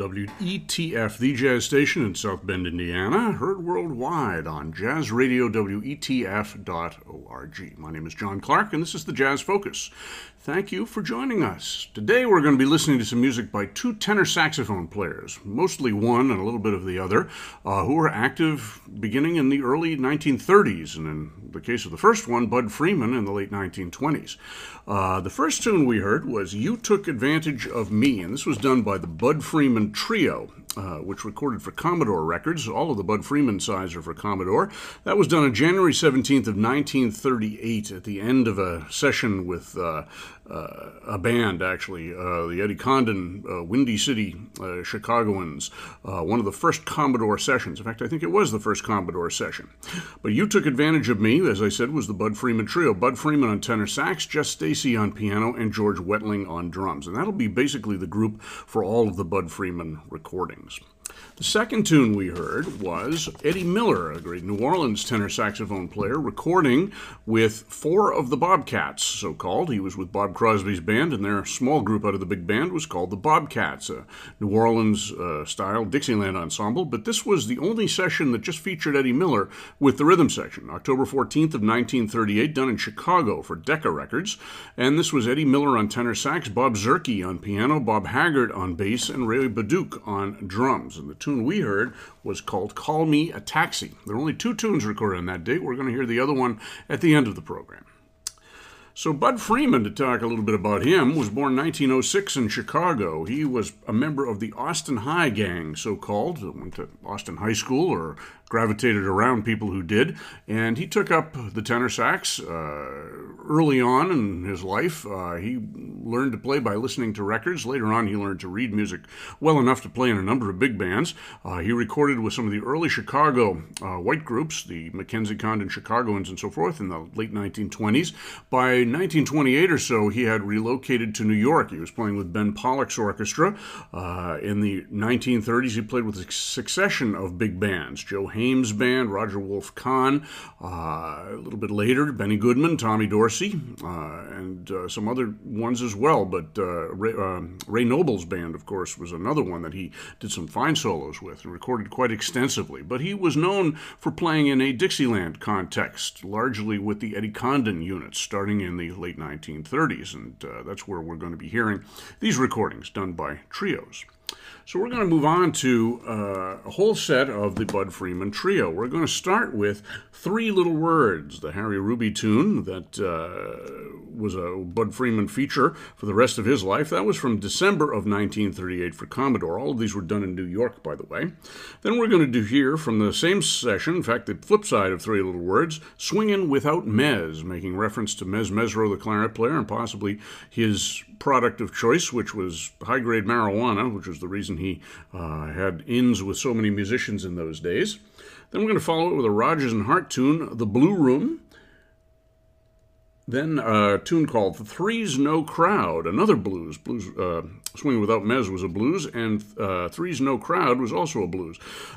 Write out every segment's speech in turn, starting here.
WETF, the jazz station in South Bend, Indiana, heard worldwide on jazzradiowetf.org. My name is John Clark, and this is the Jazz Focus. Thank you for joining us. Today we're going to be listening to some music by two tenor saxophone players, mostly one and a little bit of the other, uh, who were active beginning in the early 1930s, and in the case of the first one, Bud Freeman in the late 1920s. Uh, the first tune we heard was You Took Advantage of Me, and this was done by the Bud Freeman Trio. Uh, which recorded for Commodore Records. All of the Bud Freeman sides are for Commodore. That was done on January 17th of 1938 at the end of a session with uh, uh, a band, actually, uh, the Eddie Condon uh, Windy City Chicagoans, one of the first Commodore sessions. In fact, I think it was the first Commodore session. But you took advantage of me, as I said, was the Bud Freeman Trio. Bud Freeman on tenor sax, Jess Stacy on piano, and George Wettling on drums. And that'll be basically the group for all of the Bud Freeman recordings. The second tune we heard was Eddie Miller, a great New Orleans tenor saxophone player, recording with four of the Bobcats, so called. He was with Bob Crosby's band, and their small group out of the big band was called the Bobcats, a New Orleans uh, style Dixieland ensemble. But this was the only session that just featured Eddie Miller with the rhythm section, October 14th of 1938, done in Chicago for Decca Records. And this was Eddie Miller on tenor sax, Bob Zurke on piano, Bob Haggart on bass, and Ray Bauduc on drums. And the tune we heard was called Call Me a Taxi. There are only two tunes recorded on that date. We're going to hear the other one at the end of the program. So, Bud Freeman, to talk a little bit about him, was born 1906 in Chicago. He was a member of the Austin High Gang, so called. Went to Austin High School or gravitated around people who did. And he took up the tenor sax uh, early on in his life. Uh, he learned to play by listening to records. Later on, he learned to read music well enough to play in a number of big bands. Uh, he recorded with some of the early Chicago uh, white groups, the McKenzie Condon Chicagoans and so forth, in the late 1920s. By 1928 or so, he had relocated to New York. He was playing with Ben Pollack's orchestra. Uh, in the 1930s, he played with a succession of big bands. Joe Haymes Band, Roger Wolf Kahn. Uh, a little bit later, Benny Goodman, Tommy Dorsey, uh, and uh, some other ones as well. But Ray, um, Ray, Noble's band, of course, was another one that he did some fine solos with and recorded quite extensively. But he was known for playing in a Dixieland context, largely with the Eddie Condon units, starting in the late 1930s. And uh, that's where we're going to be hearing these recordings done by trios. So we're going to move on to uh, a whole set of the Bud Freeman Trio. We're going to start with Three Little Words, the Harry Ruby tune that uh, was a Bud Freeman feature for the rest of his life. That was from December of 1938 for Commodore. All of these were done in New York, by the way. Then we're going to do here from the same session, in fact, the flip side of Three Little Words, Swingin' Without Mez, making reference to Mez Mezzrow, the clarinet player, and possibly his product of choice, which was high grade marijuana, which was the reason he uh, had ins with so many musicians in those days. Then we're going to follow it with a Rodgers and Hart tune, The Blue Room. Then a tune called Three's No Crowd, another blues. Blues uh, Swinging Without Mez was a blues, and uh, Three's No Crowd was also a blues.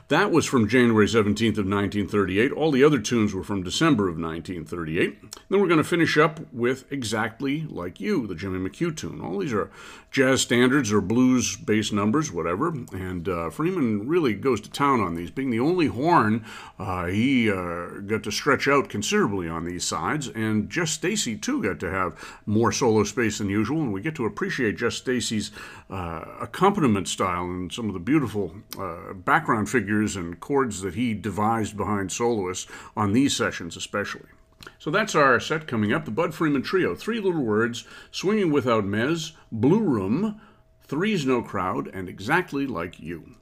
That was from January 17th of 1938. All the other tunes were from December of 1938. Then we're going to finish up with Exactly Like You, the Jimmy McHugh tune. All these are jazz standards or blues-based numbers, whatever. And uh, Freeman really goes to town on these. Being the only horn, uh, he uh, got to stretch out considerably on these sides, and Jess Stacy, too, got to have more solo space than usual, and we get to appreciate Jess Stacy's uh, accompaniment style and some of the beautiful uh, background figures and chords that he devised behind soloists on these sessions, especially. So that's our set coming up the Bud Freeman Trio. Three little words Swinging Without Mez, Blue Room, Three's No Crowd, and Exactly Like You.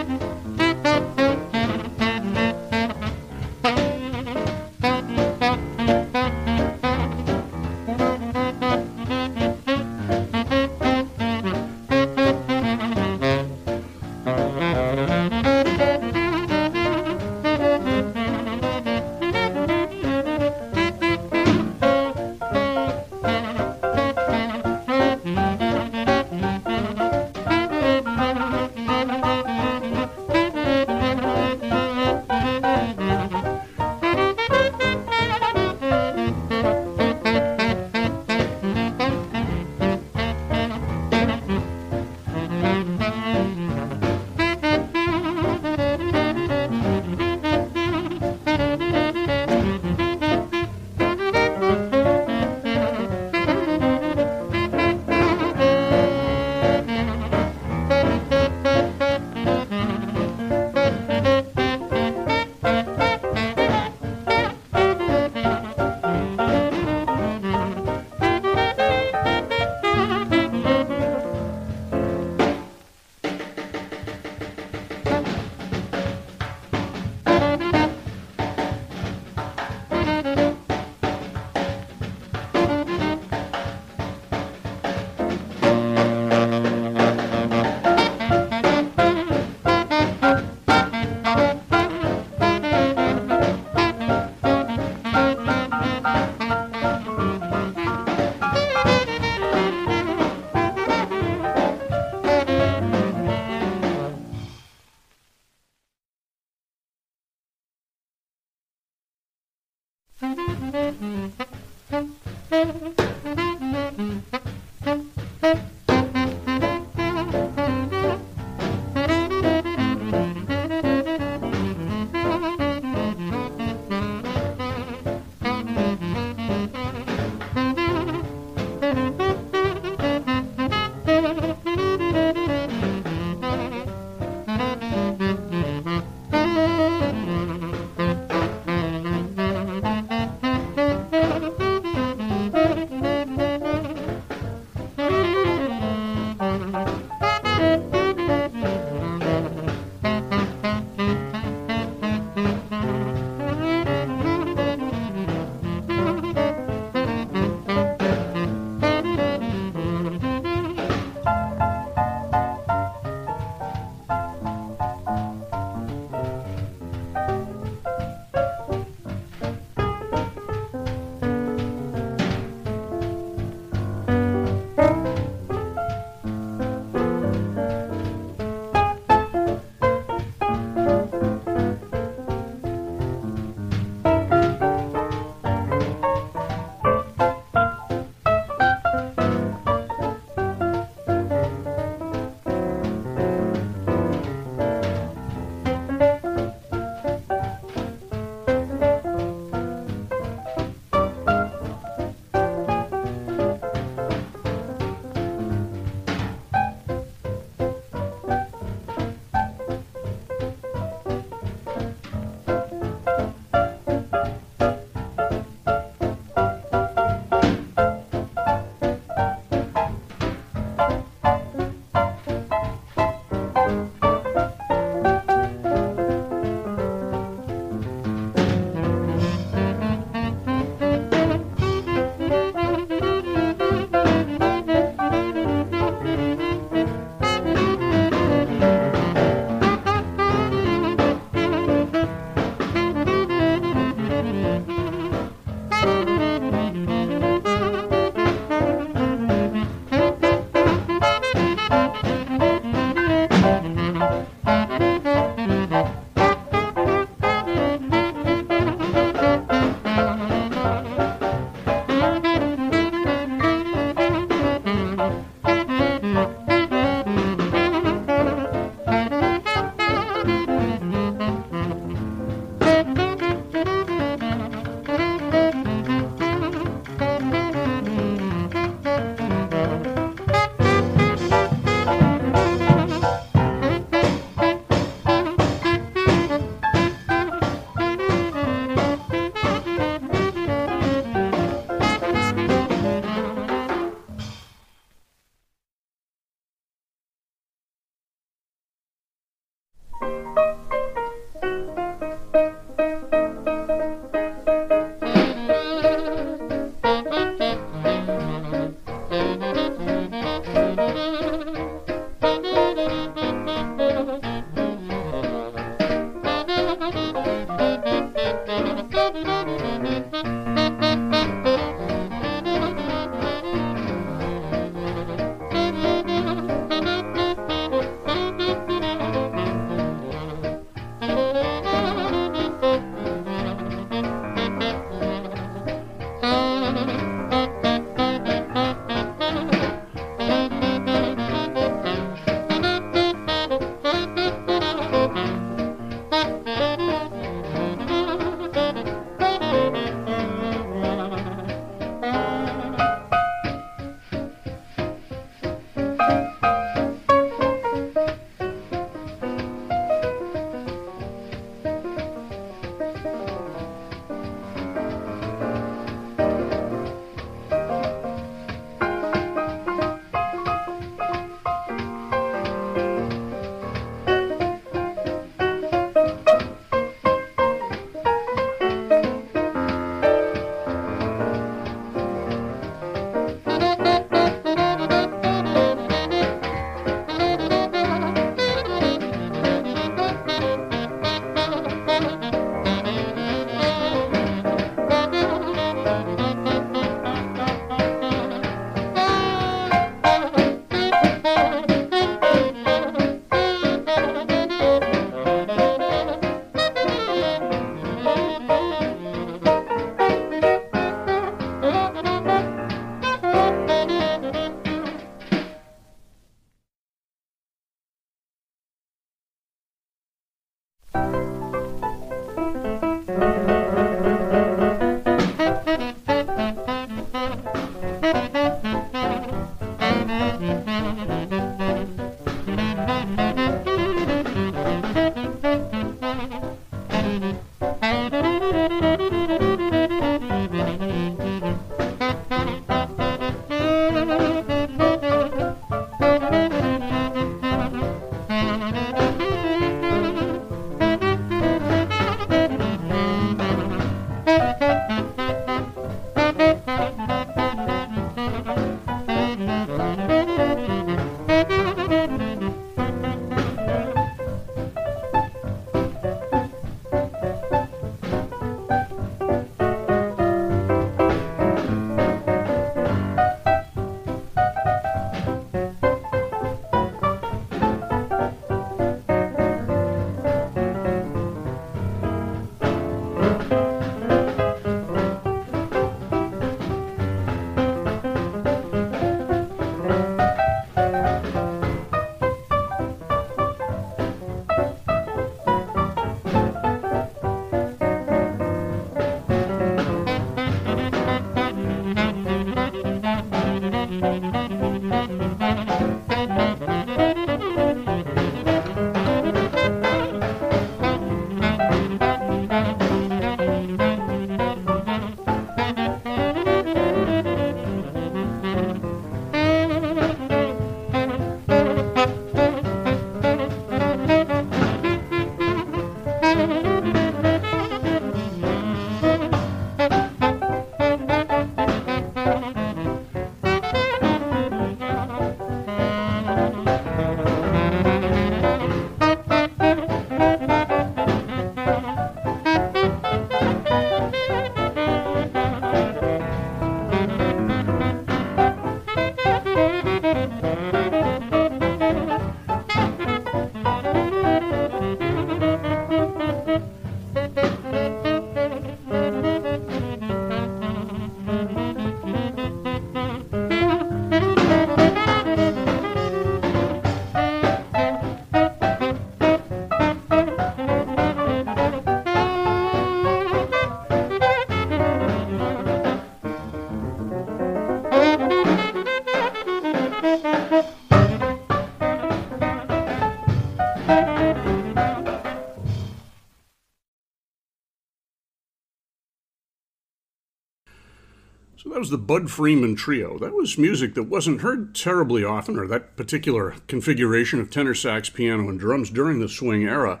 the Bud Freeman Trio. That was music that wasn't heard terribly often, or that particular configuration of tenor sax, piano, and drums during the swing era.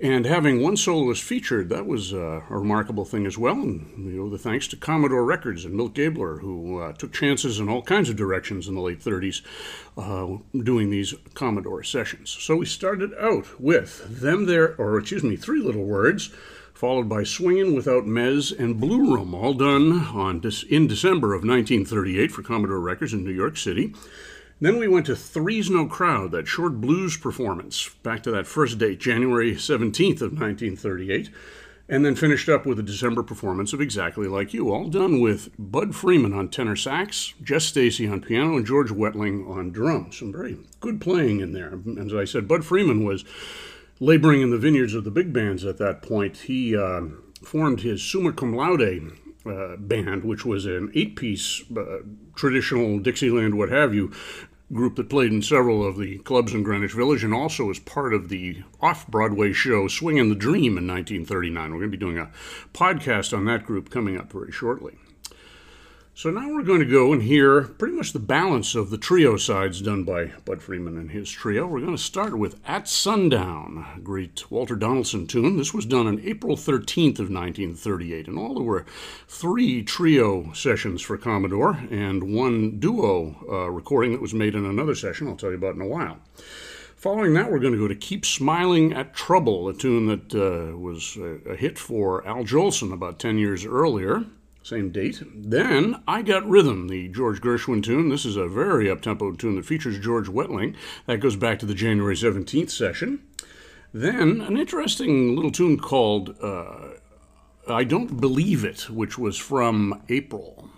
And having one soloist featured, that was uh, a remarkable thing as well. And you know, the thanks to Commodore Records and Milt Gabler, who uh, took chances in all kinds of directions in the late 30s uh, doing these Commodore sessions. So we started out with them there, or excuse me, three little words followed by Swingin' Without Mez and Blue Room, all done on in December of 1938 for Commodore Records in New York City. Then we went to Three's No Crowd, that short blues performance, back to that first date, January 17th of 1938, and then finished up with a December performance of Exactly Like You, all done with Bud Freeman on tenor sax, Jess Stacy on piano, and George Wettling on drums. Some very good playing in there. As I said, Bud Freeman was laboring in the vineyards of the big bands at that point, he uh, formed his summa cum laude uh, band, which was an eight piece uh, traditional Dixieland, what have you, group that played in several of the clubs in Greenwich Village and also as part of the off Broadway show Swingin' the Dream in 1939. We're going to be doing a podcast on that group coming up very shortly. So now we're going to go and hear pretty much the balance of the trio sides done by Bud Freeman and his trio. We're going to start with At Sundown, a great Walter Donaldson tune. This was done on April 13th of 1938. and all, there were three trio sessions for Commodore and one duo uh, recording that was made in another session I'll tell you about in a while. Following that, we're going to go to Keep Smiling at Trouble, a tune that uh, was a, a hit for Al Jolson about 10 years earlier same date. Then I Got Rhythm, the George Gershwin tune. This is a very up-tempo tune that features George Wettling. That goes back to the January 17th session. Then an interesting little tune called uh, I Don't Believe It, which was from April.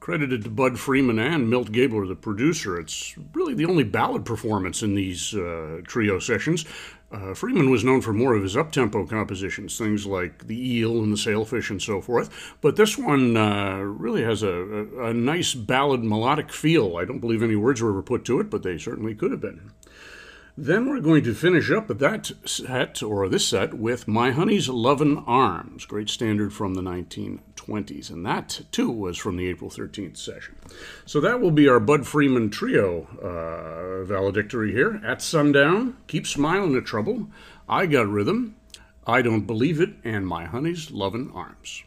Credited to Bud Freeman and Milt Gabler, the producer. It's really the only ballad performance in these uh, trio sessions. Uh, Freeman was known for more of his up-tempo compositions, things like the eel and the sailfish and so forth. But this one uh, really has a, a, a, nice ballad melodic feel. I don't believe any words were ever put to it, but they certainly could have been. Then we're going to finish up that set, or this set, with My Honey's Lovin' Arms, great standard from the 1920s. And that, too, was from the April 13th session. So that will be our Bud Freeman Trio uh, valedictory here. At sundown, Keep Smiling at Trouble, I Got Rhythm, I Don't Believe It, and My Honey's Lovin' Arms.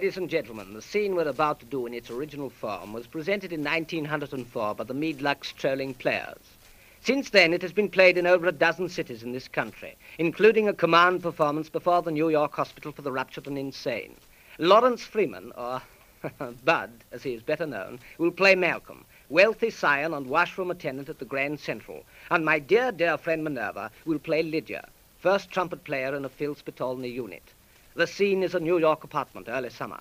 Ladies and gentlemen, the scene we're about to do in its original form was presented in 1904 by the Meadluck Strolling Players. Since then, it has been played in over a dozen cities in this country, including a command performance before the New York Hospital for the Ruptured and Insane. Lawrence Freeman, or Bud, as he is better known, will play Malcolm, wealthy scion and washroom attendant at the Grand Central. And my dear, dear friend Minerva will play Lydia, first trumpet player in a Phil Spitalny unit. The scene is a New York apartment, early summer.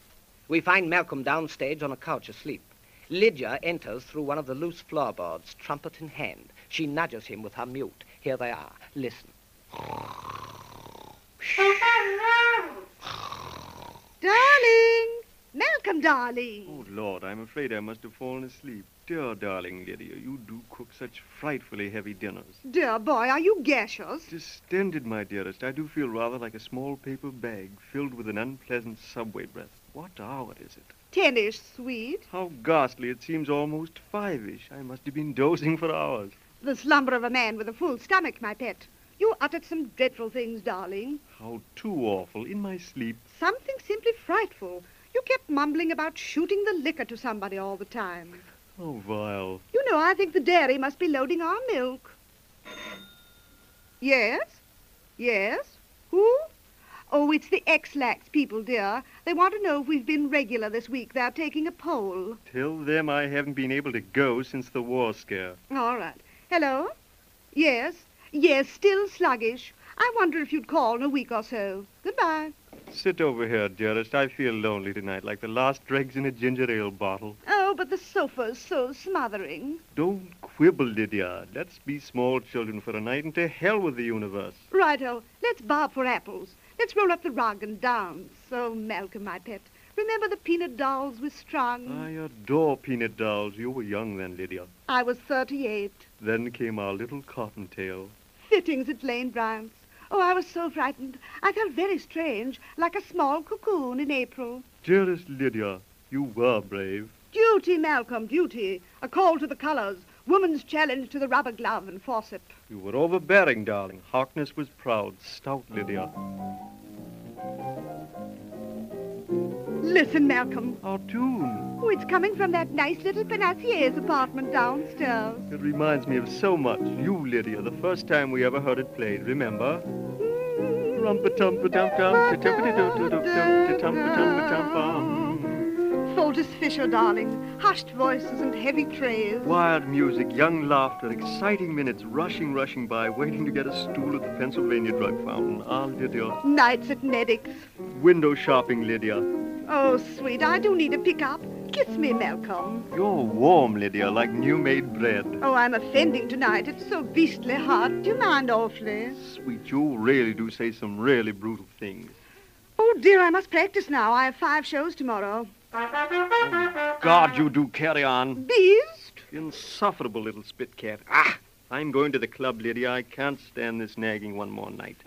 We find Malcolm downstage on a couch asleep. Lydia enters through one of the loose floorboards, trumpet in hand. She nudges him with her mute. Here they are. Listen. Darling! Malcolm, darling! Oh, Lord, I'm afraid I must have fallen asleep. Dear darling Lydia, you do cook such frightfully heavy dinners. Dear boy, are you gaseous? Distended, my dearest. I do feel rather like a small paper bag filled with an unpleasant subway breath. What hour is it? Tenish, sweet. How ghastly. It seems almost five-ish. I must have been dozing for hours. The slumber of a man with a full stomach, my pet. You uttered some dreadful things, darling. How too awful. In my sleep. Something simply frightful. You kept mumbling about shooting the liquor to somebody all the time. Oh, vile. You know, I think the dairy must be loading our milk. Yes? Yes? Who? Oh, it's the Ex-Lax people, dear. They want to know if we've been regular this week. They're taking a poll. Tell them I haven't been able to go since the war scare. All right. Hello? Yes? Yes, still sluggish. I wonder if you'd call in a week or so. Goodbye. Sit over here, dearest. I feel lonely tonight, like the last dregs in a ginger ale bottle. Oh, but the sofa's so smothering. Don't quibble, Lydia. Let's be small children for a night and to hell with the universe. Righto. Oh, let's bob for apples. Let's roll up the rug and dance. Oh, Malcolm, my pet. Remember the peanut dolls we strung? I adore peanut dolls. You were young then, Lydia. I was 38. Then came our little cottontail. Fittings at Lane Bryant's. Oh, I was so frightened. I felt very strange, like a small cocoon in April. Dearest Lydia, you were brave. Duty, Malcolm, duty. A call to the colors. Woman's challenge to the rubber glove and forceps. You were overbearing, darling. Harkness was proud. Stout Lydia. Listen, Malcolm. Our tune. Oh, it's coming from that nice little panassier's apartment downstairs. It reminds me of so much. You, Lydia, the first time we ever heard it played, remember? Foltus Fisher, darling. Hushed voices and heavy trays. Wild music, young laughter, exciting minutes, rushing, rushing by, waiting to get a stool at the Pennsylvania drug fountain. Ah, Lydia. Nights at Nedick's. Window shopping, Lydia. Oh, sweet, I do need a pick-up. Kiss me, Malcolm. You're warm, Lydia, like new-made bread. Oh, I'm offending tonight. It's so beastly hot. Do you mind awfully? Sweet, you really do say some really brutal things. Oh, dear, I must practice now. I have five shows tomorrow. God, you do carry on. Beast? Insufferable little spit cat. Ah! I'm going to the club, Lydia. I can't stand this nagging one more night.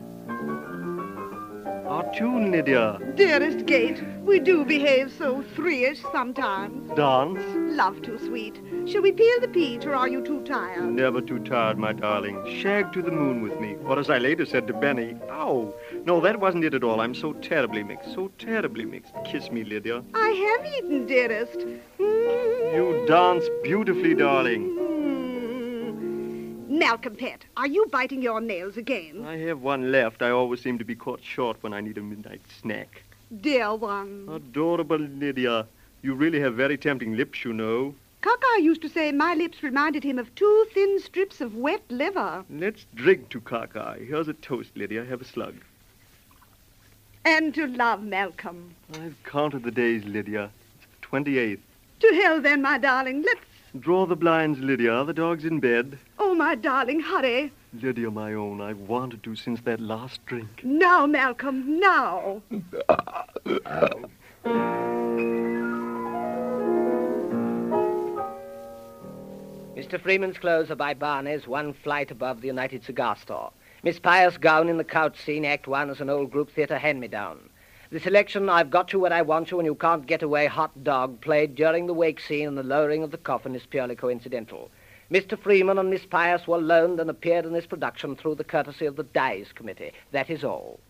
Our tune, Lydia. Dearest Gate, we do behave so three-ish sometimes. Dance. Love too sweet. Shall we peel the peach, or are you too tired? Never too tired, my darling. Shag to the moon with me. Or as I later said to Benny, ow. No, that wasn't it at all. I'm so terribly mixed, so terribly mixed. Kiss me, Lydia. I have eaten, dearest. You dance beautifully, darling. Malcolm, pet, are you biting your nails again? I have one left. I always seem to be caught short when I need a midnight snack. Dear one. Adorable Lydia. You really have very tempting lips, you know. Kaka used to say my lips reminded him of two thin strips of wet liver. Let's drink to Kaka. Here's a toast, Lydia. Have a slug. And to love, Malcolm. I've counted the days, Lydia. It's the 28th. To hell, then, my darling. Let's... Draw the blinds, Lydia. The dog's in bed. Oh, my darling, hurry. Lydia, my own, I've wanted to since that last drink. Now, Malcolm, now. Mr. Freeman's clothes are by Barney's, one flight above the United Cigar Store. Miss Pious gown in the couch scene, Act One, is an old group theatre hand-me-down. The selection, I've Got You Where I Want You and You Can't Get Away, Hot Dog, played during the wake scene and the lowering of the coffin is purely coincidental. Mr. Freeman and Miss Pious were loaned and appeared in this production through the courtesy of the Dies Committee. That is all.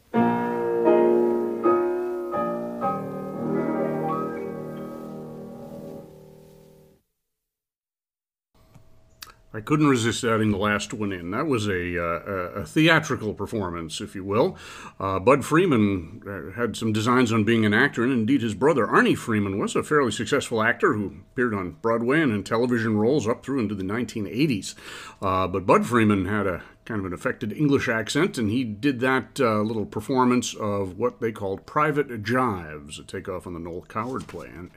I couldn't resist adding the last one in. That was a, uh, a theatrical performance, if you will. Uh, Bud Freeman uh, had some designs on being an actor, and indeed his brother Arny Freeman was a fairly successful actor who appeared on Broadway and in television roles up through into the 1980s. Uh, but Bud Freeman had a kind of an affected English accent, and he did that uh, little performance of what they called Private Jives, a takeoff on the Noel Coward play. And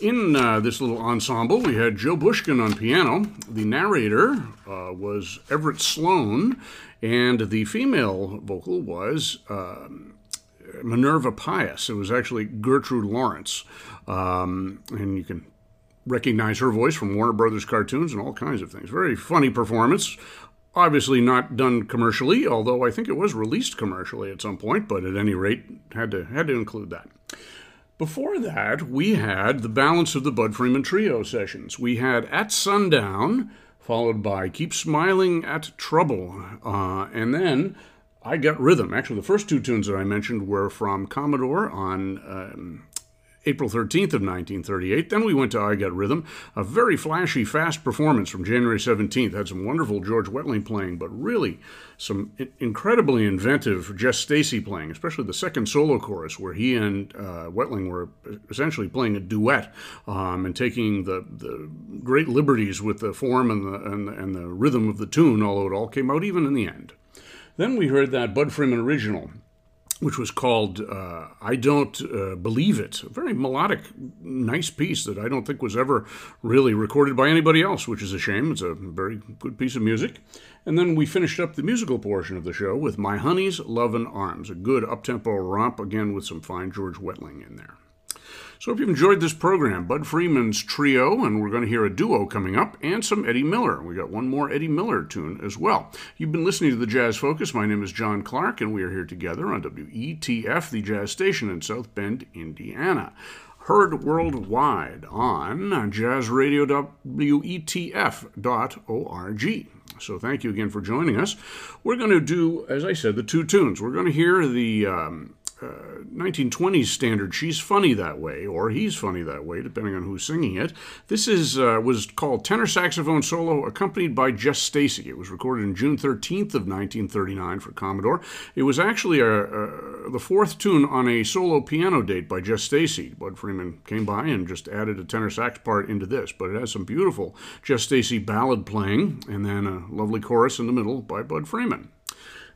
in uh, this little ensemble, we had Joe Bushkin on piano. The narrator uh, was Everett Sloane, and the female vocal was um, Minerva Pious. It was actually Gertrude Lawrence. Um, and you can recognize her voice from Warner Brothers cartoons and all kinds of things. Very funny performance. Obviously not done commercially, although I think it was released commercially at some point, but at any rate, had to had to include that. Before that, we had the balance of the Bud Freeman Trio sessions. We had At Sundown, followed by Keep Smiling at Trouble, uh, and then I Got Rhythm. Actually, the first two tunes that I mentioned were from Commodore on um, April 13th of 1938. Then we went to I Got Rhythm, a very flashy, fast performance from January 17th. Had some wonderful George Wettling playing, but really some incredibly inventive Jess Stacy playing, especially the second solo chorus where he and uh, Wettling were essentially playing a duet um, and taking the, the great liberties with the form and the, and and the rhythm of the tune, although it all came out even in the end. Then we heard that Bud Freeman original which was called uh, I Don't uh, Believe It. A very melodic, nice piece that I don't think was ever really recorded by anybody else, which is a shame. It's a very good piece of music. And then we finished up the musical portion of the show with My Honey's Lovin' Arms, a good up-tempo romp, again with some fine George Wettling in there. So, if you've enjoyed this program, Bud Freeman's trio, and we're going to hear a duo coming up, and some Eddie Miller. We got one more Eddie Miller tune as well. You've been listening to the Jazz Focus. My name is John Clark, and we are here together on WETF, the jazz station in South Bend, Indiana. Heard worldwide on jazzradio.wetf.org. So thank you again for joining us. We're going to do, as I said, the two tunes. We're going to hear the um, 1920s standard she's funny that way or he's funny that way depending on who's singing it. This is uh, was called tenor saxophone solo accompanied by jess stacy. It was recorded on june 13th of 1939 for commodore. It was actually a, a, the fourth tune on a solo piano date by jess stacy. Bud freeman came by and just added a tenor sax part into this but it has some beautiful jess stacy ballad playing and then a lovely chorus in the middle by bud freeman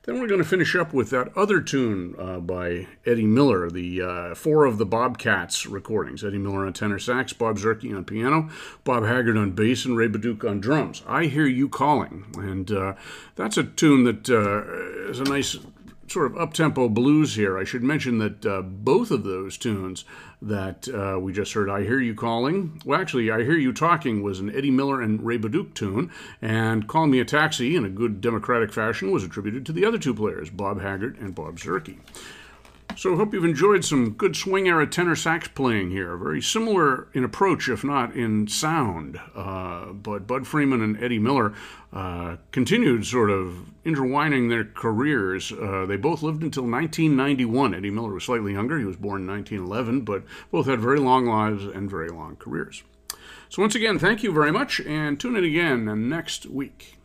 then we're going to finish up with that other tune uh, by Eddie Miller, the uh, four of the Bobcats recordings. Eddie Miller on tenor sax, Bob Zurke on piano, Bob Haggart on bass, and Ray Bauduc on drums. I Hear You Calling. And uh, that's a tune that uh, is a nice sort of up-tempo blues here. I should mention that uh, both of those tunes that uh, we just heard, "I Hear You Calling," well, actually, "I Hear You Talking" was an Eddie Miller and Ray Bauduc tune, and "Call Me a Taxi" in a good democratic fashion was attributed to the other two players, Bob Haggart and Bob Zurke. So I hope you've enjoyed some good swing era tenor sax playing here. Very similar in approach, if not in sound. Uh, but Bud Freeman and Eddie Miller uh, continued sort of intertwining their careers. Uh, they both lived until 1991. Eddie Miller was slightly younger. He was born in 1911, but both had very long lives and very long careers. So once again, thank you very much, and tune in again next week.